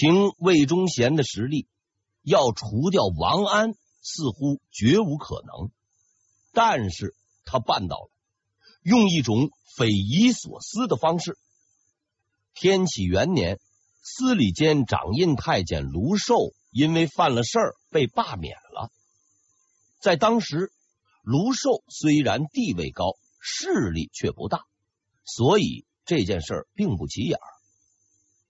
凭魏忠贤的实力，要除掉王安似乎绝无可能。但是他办到了，用一种匪夷所思的方式。天启元年，司礼监掌印太监卢寿因为犯了事儿被罢免了。在当时，卢寿虽然地位高，势力却不大，所以这件事儿并不起眼。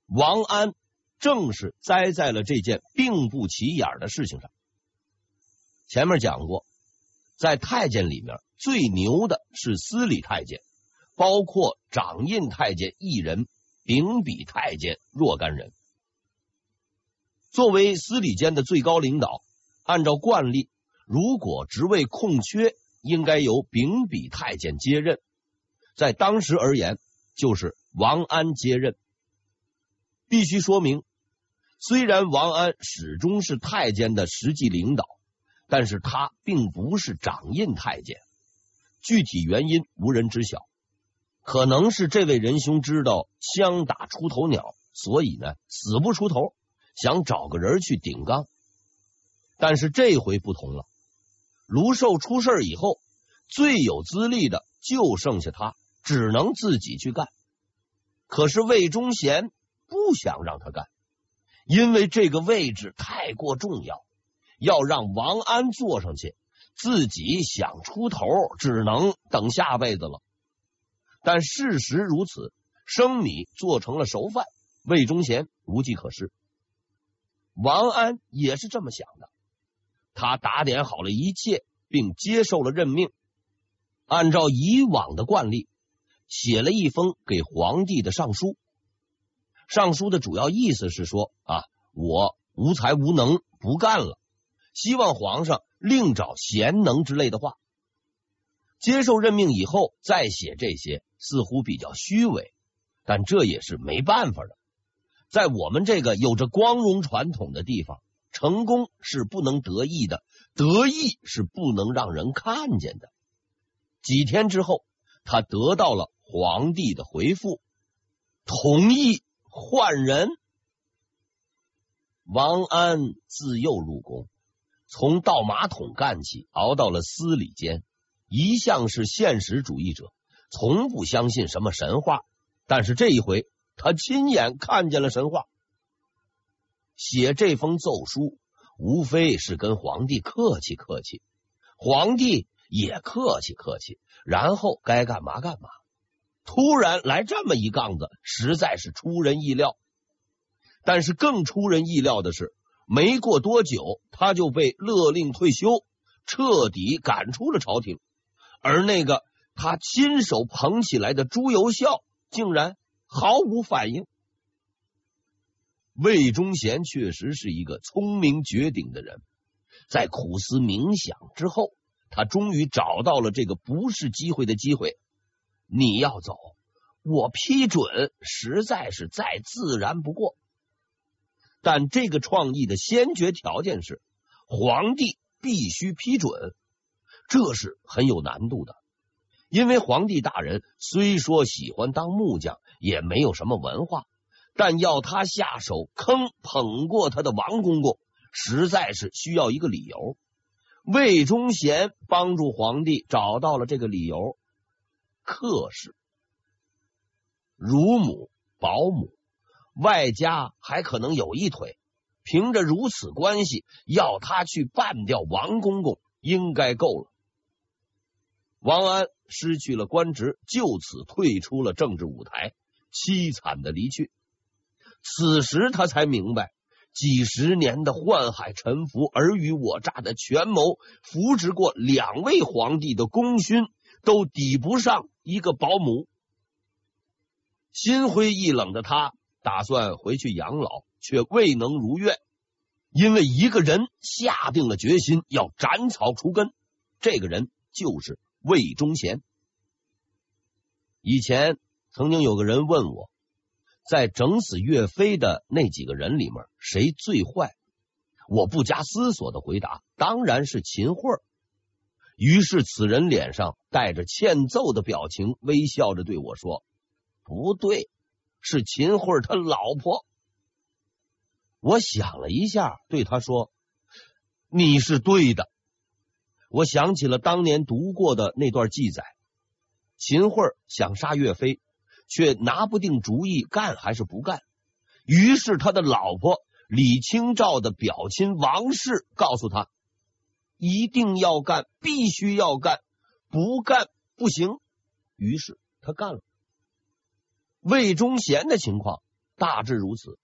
王安正是栽在了这件并不起眼的事情上。前面讲过，在太监里面最牛的是司礼太监，包括掌印太监一人，秉笔太监若干人。作为司礼监的最高领导，按照惯例，如果职位空缺，应该由秉笔太监接任。在当时而言，就是王安接任。必须说明，虽然王安始终是太监的实际领导，但是他并不是掌印太监。具体原因无人知晓，可能是这位仁兄知道枪打出头鸟，所以呢死不出头，想找个人去顶缸。但是这回不同了。卢寿出事以后，最有资历的就剩下他，只能自己去干。可是魏忠贤不想让他干，因为这个位置太过重要，要让王安坐上去，自己想出头只能等下辈子了。但事实如此，生米做成了熟饭，魏忠贤无计可施。王安也是这么想的。他打点好了一切，并接受了任命。按照以往的惯例，写了一封给皇帝的上书。上书的主要意思是说：啊，我无才无能，不干了，希望皇上另找贤能之类的话。接受任命以后再写这些，似乎比较虚伪，但这也是没办法的。在我们这个有着光荣传统的地方。成功是不能得意的，得意是不能让人看见的。几天之后，他得到了皇帝的回复，同意换人。王安自幼入宫，从倒马桶干起，熬到了司礼监，一向是现实主义者，从不相信什么神话。但是这一回，他亲眼看见了神话。写这封奏书，无非是跟皇帝客气客气，皇帝也客气客气，然后该干嘛干嘛。突然来这么一杠子，实在是出人意料。但是更出人意料的是，没过多久，他就被勒令退休，彻底赶出了朝廷。而那个他亲手捧起来的朱由校，竟然毫无反应。魏忠贤确实是一个聪明绝顶的人，在苦思冥想之后，他终于找到了这个不是机会的机会。你要走，我批准，实在是再自然不过。但这个创意的先决条件是皇帝必须批准，这是很有难度的，因为皇帝大人虽说喜欢当木匠，也没有什么文化。但要他下手坑捧过他的王公公，实在是需要一个理由。魏忠贤帮助皇帝找到了这个理由：客氏、乳母、保姆，外加还可能有一腿。凭着如此关系，要他去办掉王公公，应该够了。王安失去了官职，就此退出了政治舞台，凄惨的离去。此时他才明白，几十年的宦海沉浮、尔虞我诈的权谋，扶植过两位皇帝的功勋，都抵不上一个保姆。心灰意冷的他，打算回去养老，却未能如愿，因为一个人下定了决心要斩草除根。这个人就是魏忠贤。以前曾经有个人问我。在整死岳飞的那几个人里面，谁最坏？我不加思索的回答：当然是秦桧。于是此人脸上带着欠揍的表情，微笑着对我说：“不对，是秦桧他老婆。”我想了一下，对他说：“你是对的。”我想起了当年读过的那段记载：秦桧想杀岳飞，却拿不定主意干还是不干。于是他的老婆李清照的表亲王氏告诉他：“一定要干，必须要干，不干不行。”于是他干了。魏忠贤的情况大致如此。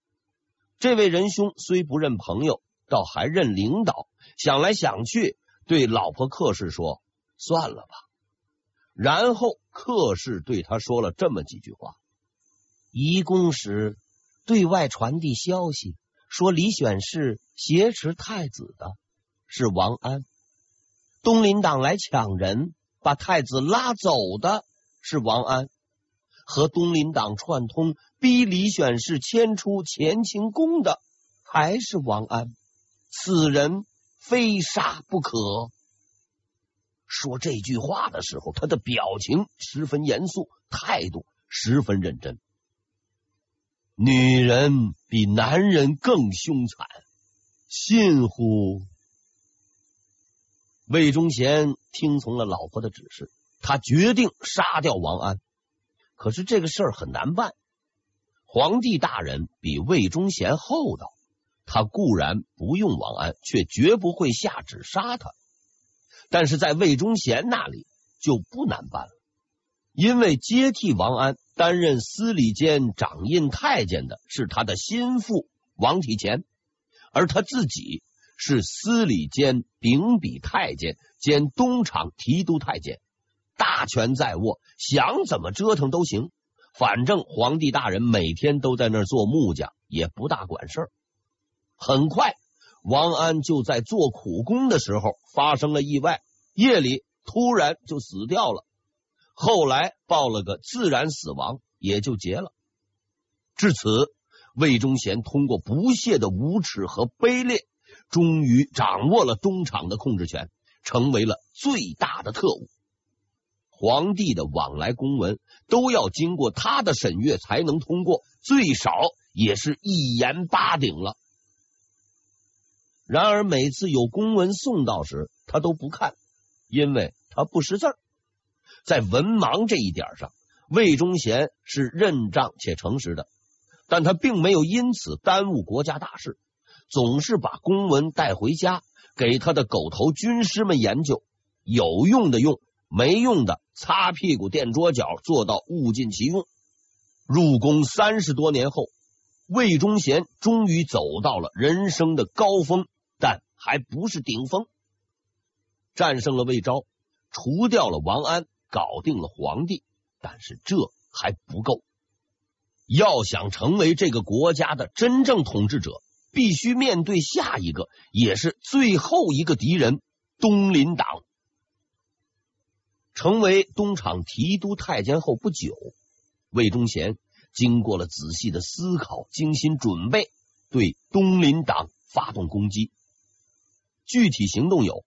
这位仁兄虽不认朋友，倒还认领导。想来想去，对老婆客氏说：“算了吧。”然后客氏对他说了这么几句话：“移宫时对外传递消息，说李选侍挟持太子的是王安；东林党来抢人，把太子拉走的是王安。”和东林党串通，逼李选侍迁出乾清宫的还是王安，此人非杀不可。说这句话的时候，他的表情十分严肃，态度十分认真。女人比男人更凶残，信乎？魏忠贤听从了老婆的指示，他决定杀掉王安。可是这个事儿很难办。皇帝大人比魏忠贤厚道，他固然不用王安，却绝不会下旨杀他。但是在魏忠贤那里就不难办了，因为接替王安担任司礼监掌印太监的是他的心腹王体乾，而他自己是司礼监秉笔太监兼东厂提督太监。大权在握，想怎么折腾都行。反正皇帝大人每天都在那儿做木匠，也不大管事儿。很快，王安就在做苦工的时候发生了意外，夜里突然就死掉了。后来报了个自然死亡，也就结了。至此，魏忠贤通过不懈的无耻和卑劣，终于掌握了东厂的控制权，成为了最大的特务。皇帝的往来公文都要经过他的审阅才能通过，最少也是一言八鼎了。然而每次有公文送到时，他都不看，因为他不识字。在文盲这一点上，魏忠贤是认账且诚实的，但他并没有因此耽误国家大事，总是把公文带回家给他的狗头军师们研究，有用的用。没用的，擦屁股垫桌脚，做到物尽其用。入宫三十多年后，魏忠贤终于走到了人生的高峰，但还不是顶峰。战胜了魏昭，除掉了王安，搞定了皇帝，但是这还不够。要想成为这个国家的真正统治者，必须面对下一个，也是最后一个敌人——东林党。成为东厂提督太监后不久，魏忠贤经过了仔细的思考、精心准备，对东林党发动攻击。具体行动有：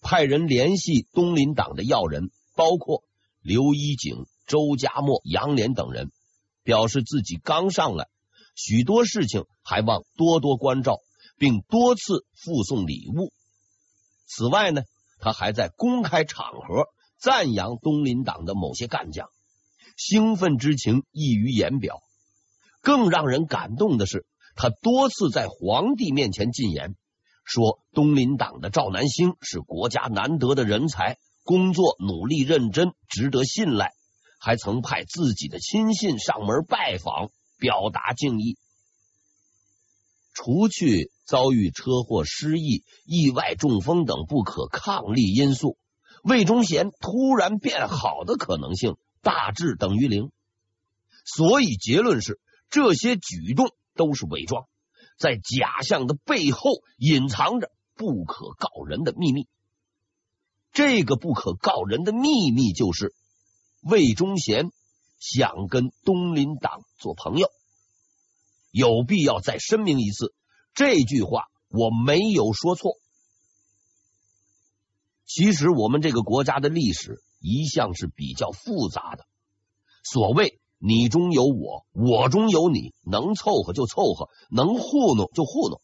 派人联系东林党的要人，包括刘一景、周家默、杨连等人，表示自己刚上来，许多事情还望多多关照，并多次附送礼物。此外呢，他还在公开场合。赞扬东林党的某些干将，兴奋之情溢于言表。更让人感动的是，他多次在皇帝面前进言，说东林党的赵南星是国家难得的人才，工作努力认真，值得信赖。还曾派自己的亲信上门拜访，表达敬意。除去遭遇车祸、失忆、意外中风等不可抗力因素。魏忠贤突然变好的可能性大致等于零，所以结论是这些举动都是伪装，在假象的背后隐藏着不可告人的秘密。这个不可告人的秘密就是魏忠贤想跟东林党做朋友。有必要再声明一次，这句话我没有说错。其实我们这个国家的历史一向是比较复杂的。所谓你中有我，我中有你，能凑合就凑合，能糊弄就糊弄。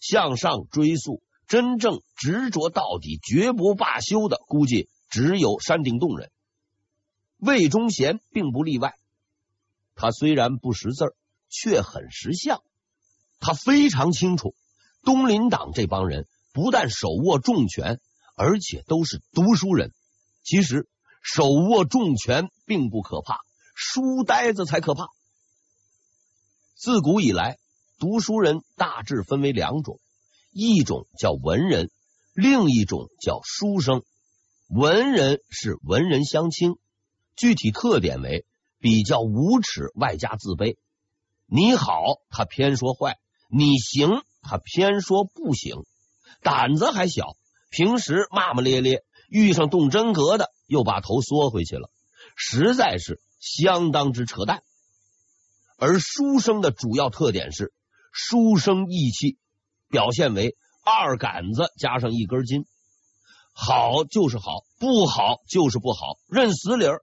向上追溯，真正执着到底、绝不罢休的，估计只有山顶洞人。魏忠贤并不例外。他虽然不识字，却很识相。他非常清楚，东林党这帮人不但手握重权，而且都是读书人。其实，手握重权并不可怕，书呆子才可怕。自古以来，读书人大致分为两种，一种叫文人，另一种叫书生。文人是文人相轻，具体特点为比较无耻，外加自卑。你好，他偏说坏；你行，他偏说不行。胆子还小，平时骂骂咧咧，遇上动真格的，又把头缩回去了，实在是相当之扯淡。而书生的主要特点是书生意气，表现为二杆子加上一根筋，好就是好，不好就是不好，认死理儿。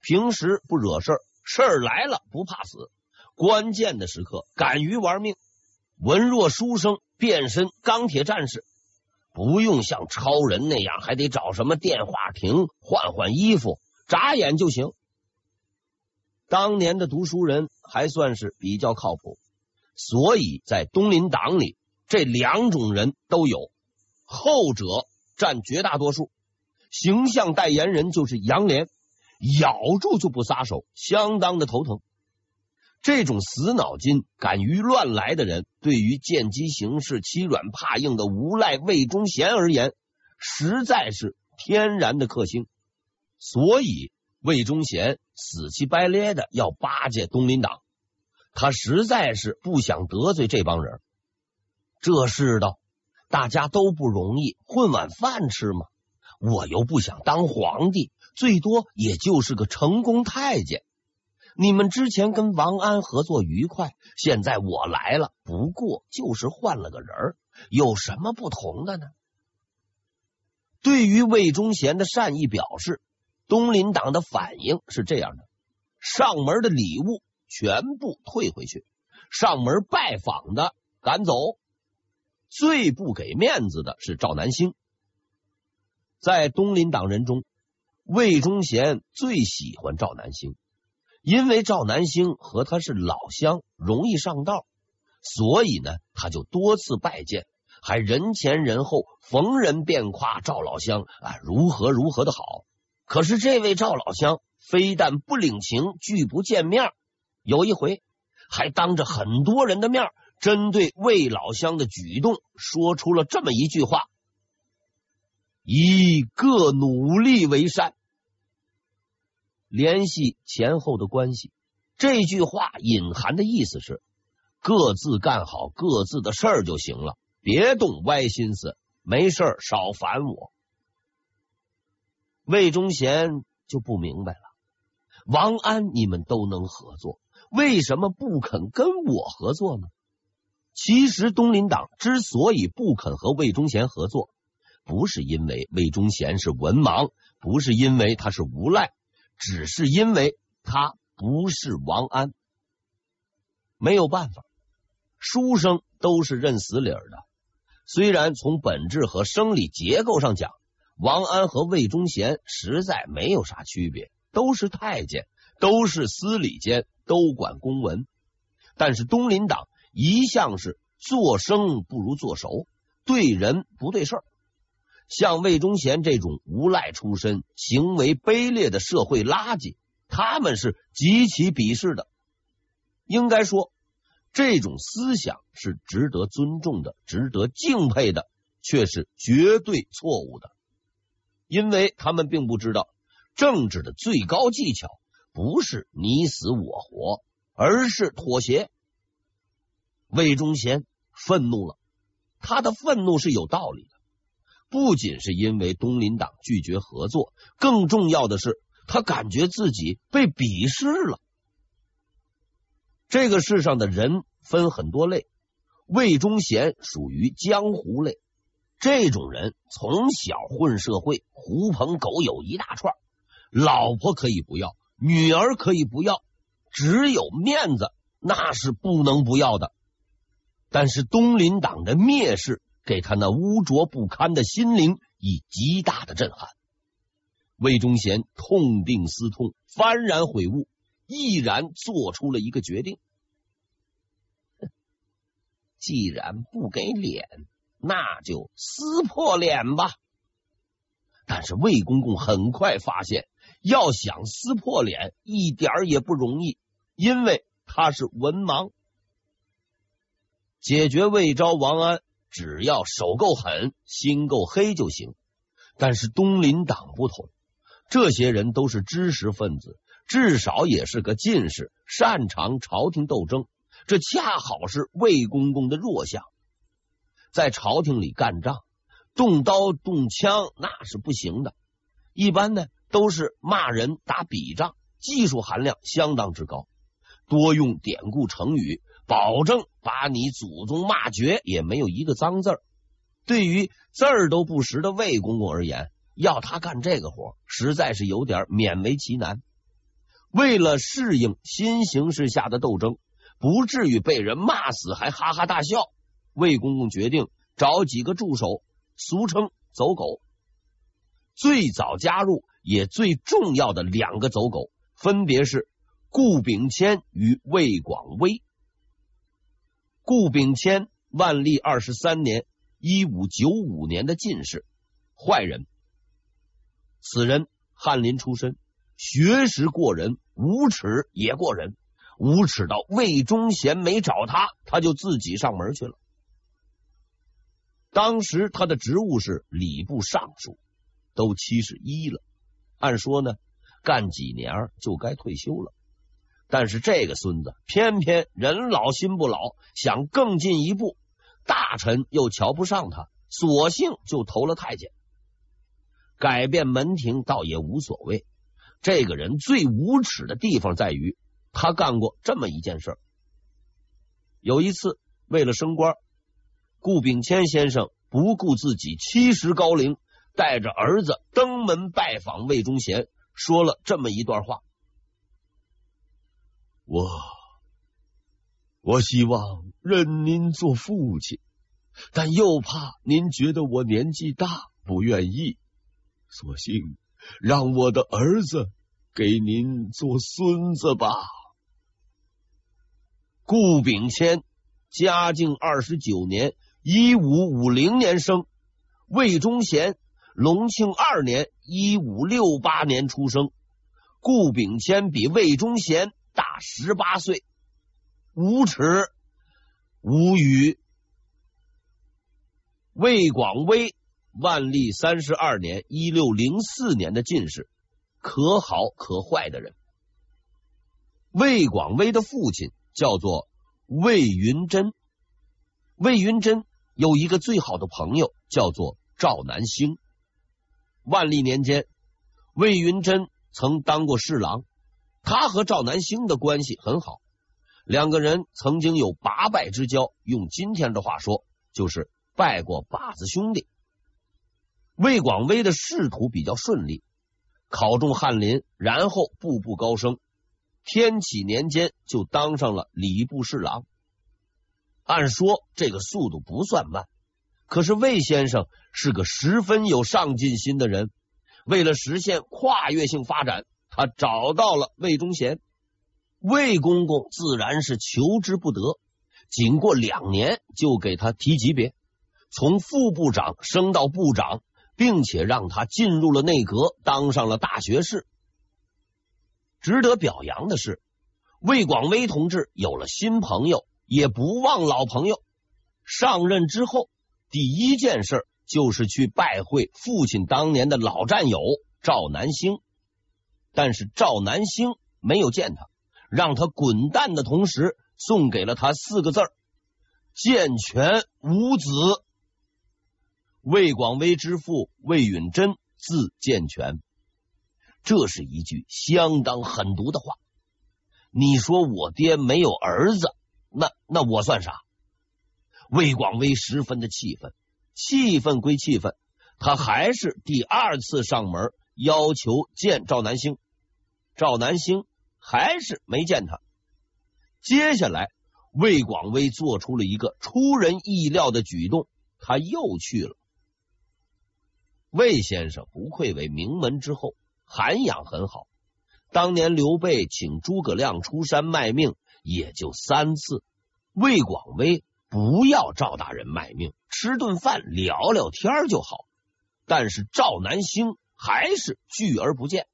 平时不惹事儿，事儿来了不怕死，关键的时刻敢于玩命。文弱书生变身钢铁战士，不用像超人那样还得找什么电话亭换换衣服，眨眼就行。当年的读书人还算是比较靠谱，所以在东林党里，这两种人都有，后者占绝大多数。形象代言人就是杨连，咬住就不撒手，相当的头疼。这种死脑筋、敢于乱来的人，对于见机行事、欺软怕硬的无赖魏忠贤而言，实在是天然的克星。所以。魏忠贤死乞白咧的要巴结东林党，他实在是不想得罪这帮人。这世道大家都不容易，混碗饭吃嘛。我又不想当皇帝，最多也就是个成功太监。你们之前跟王安合作愉快，现在我来了，不过就是换了个人，有什么不同的呢？对于魏忠贤的善意表示。东林党的反应是这样的：上门的礼物全部退回去，上门拜访的赶走。最不给面子的是赵南星。在东林党人中，魏忠贤最喜欢赵南星，因为赵南星和他是老乡，容易上道，所以呢，他就多次拜见，还人前人后逢人便夸赵老乡啊如何如何的好。可是这位赵老乡非但不领情，拒不见面，有一回还当着很多人的面，针对魏老乡的举动说出了这么一句话：“以各努力为善。”联系前后的关系，这句话隐含的意思是各自干好各自的事儿就行了，别动歪心思，没事儿少烦我。魏忠贤就不明白了，王安你们都能合作，为什么不肯跟我合作呢？其实东林党之所以不肯和魏忠贤合作，不是因为魏忠贤是文盲，不是因为他是无赖，只是因为他不是王安。没有办法，书生都是认死理儿的，虽然从本质和生理结构上讲。王安和魏忠贤实在没有啥区别，都是太监，都是司礼监，都管公文。但是东林党一向是做生不如做熟，对人不对事儿。像魏忠贤这种无赖出身、行为卑劣的社会垃圾，他们是极其鄙视的。应该说，这种思想是值得尊重的、值得敬佩的，却是绝对错误的。因为他们并不知道，政治的最高技巧不是你死我活，而是妥协。魏忠贤愤怒了，他的愤怒是有道理，不仅是因为东林党拒绝合作，更重要的是他感觉自己被鄙视了。这个世上的人分很多类，魏忠贤属于江湖类。这种人从小混社会，狐朋狗友一大串，老婆可以不要，女儿可以不要，只有面子，那是不能不要的。但是东林党的蔑视，给他那污浊不堪的心灵以极大的震撼。魏忠贤痛定思痛，幡然悔悟，毅然做出了一个决定：既然不给脸，那就撕破脸吧。但是魏公公很快发现，要想撕破脸，一点也不容易，因为他是文盲。解决魏昭、王安，只要手够狠，心够黑就行。但是东林党不同，这些人都是知识分子，至少也是个进士，擅长朝廷斗争。这恰好是魏公公的弱项，在朝廷里干仗。动刀动枪那是不行的，一般呢都是骂人打笔仗，技术含量相当之高，多用典故成语，保证把你祖宗骂绝，也没有一个脏字儿。对于字儿都不识的魏公公而言，要他干这个活，实在是有点勉为其难。为了适应新形势下的斗争，不至于被人骂死还哈哈大笑，魏公公决定找几个助手。俗称走狗，最早加入也最重要的两个走狗，分别是顾炳谦与魏广微。顾秉谦，万历二十三年（一五九五年）的进士，坏人。此人翰林出身，学识过人，无耻也过人，无耻到魏忠贤没找他，他就自己上门去了。当时他的职务是礼部尚书，都七十一了，按说呢，干几年就该退休了。但是这个孙子偏偏人老心不老，想更进一步，大臣又瞧不上他，索性就投了太监。改变门庭倒也无所谓。这个人最无耻的地方在于，他干过这么一件事。有一次，为了升官。顾炳谦先生不顾自己七十高龄，带着儿子登门拜访魏忠贤，说了这么一段话：“我我希望认您做父亲，但又怕您觉得我年纪大不愿意，索性让我的儿子给您做孙子吧。”顾秉谦嘉靖二十九年。一五五零年生，魏忠贤隆庆二年一五六八年出生。顾秉谦比魏忠贤大十八岁，无耻无语。魏广微，万历三十二年一六零四年的进士，可好可坏的人。魏广微的父亲叫做魏云珍，魏云珍。有一个最好的朋友叫做赵南星。万历年间，魏云珍曾当过侍郎，他和赵南星的关系很好，两个人曾经有八拜之交，用今天的话说，就是拜过把子兄弟。魏广微的仕途比较顺利，考中翰林，然后步步高升，天启年间就当上了礼部侍郎。按说这个速度不算慢，可是魏先生是个十分有上进心的人，为了实现跨越性发展，他找到了魏忠贤。魏公公自然是求之不得，仅过两年就给他提级别，从副部长升到部长，并且让他进入了内阁，当上了大学士。值得表扬的是，魏广微同志有了新朋友。也不忘老朋友。上任之后，第一件事就是去拜会父亲当年的老战友赵南星。但是赵南星没有见他，让他滚蛋的同时，送给了他四个字儿：健全无子。魏广微之父魏允珍字健全，这是一句相当狠毒的话。你说我爹没有儿子？那那我算啥？魏广微十分的气愤，气愤归气愤，他还是第二次上门要求见赵南星。赵南星还是没见他。接下来，魏广威做出了一个出人意料的举动，他又去了。魏先生不愧为名门之后，涵养很好。当年刘备请诸葛亮出山卖命，也就三次。魏广威不要赵大人卖命，吃顿饭聊聊天就好。但是赵南星还是拒而不见。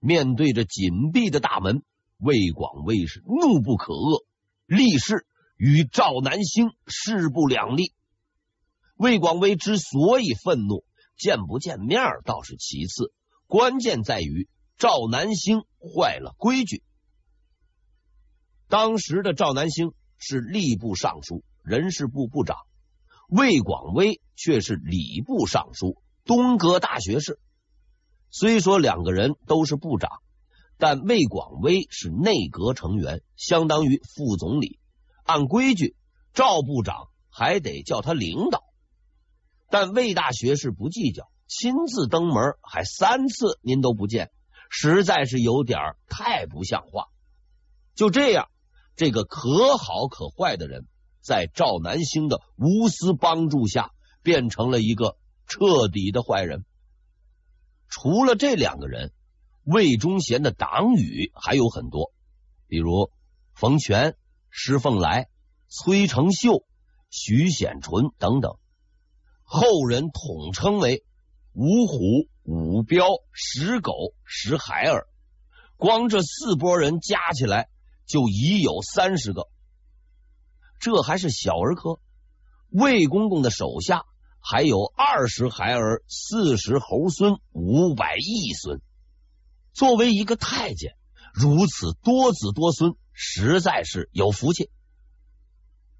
面对着紧闭的大门，魏广威是怒不可遏，立誓与赵南星势不两立。魏广威之所以愤怒，见不见面倒是其次，关键在于赵南星坏了规矩。当时的赵南星是吏部尚书、人事部部长，魏广威却是礼部尚书、东阁大学士。虽说两个人都是部长，但魏广威是内阁成员，相当于副总理。按规矩，赵部长还得叫他领导。但魏大学士不计较，亲自登门，还三次您都不见，实在是有点太不像话。就这样，这个可好可坏的人，在赵南星的无私帮助下，变成了一个彻底的坏人。除了这两个人，魏忠贤的党羽还有很多，比如冯全、施凤来、崔成秀、徐显纯等等。后人统称为五虎、五彪、十狗、十孩儿，光这四拨人加起来就已有三十个。这还是小儿科，魏公公的手下还有二十孩儿、四十猴孙、五百亿孙。作为一个太监，如此多子多孙，实在是有福气。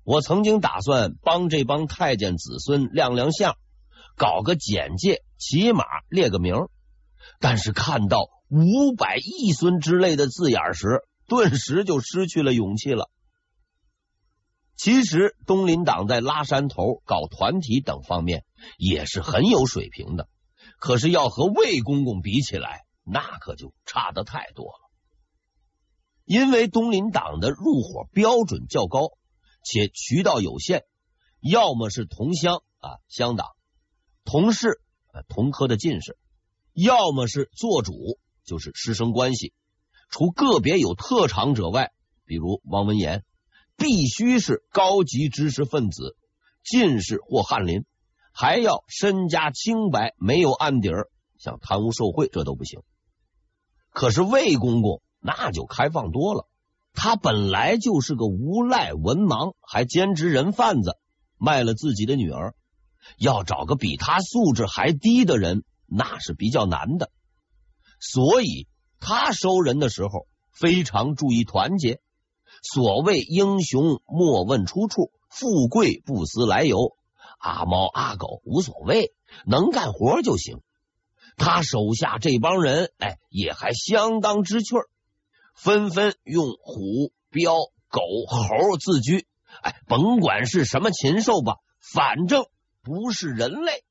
我曾经打算帮这帮太监子孙亮亮相，搞个简介，起码列个名。但是看到五百亿孙之类的字眼时，顿时就失去了勇气了。其实东林党在拉山头、搞团体等方面也是很有水平的，可是要和魏公公比起来，那可就差得太多了。因为东林党的入伙标准较高。且渠道有限，要么是同乡啊乡党、同事啊同科的进士，要么是做主，就是师生关系。除个别有特长者外，比如王文言，必须是高级知识分子、进士或翰林，还要身家清白，没有案底儿，像贪污受贿这都不行。可是魏公公那就开放多了。他本来就是个无赖文盲，还兼职人贩子，卖了自己的女儿。要找个比他素质还低的人，那是比较难的。所以他收人的时候非常注意团结。所谓英雄莫问出处，富贵不思来由。阿猫阿狗无所谓，能干活就行。他手下这帮人，哎，也还相当知趣儿。纷纷用虎、彪、狗、猴自居，哎，甭管是什么禽兽吧，反正不是人类。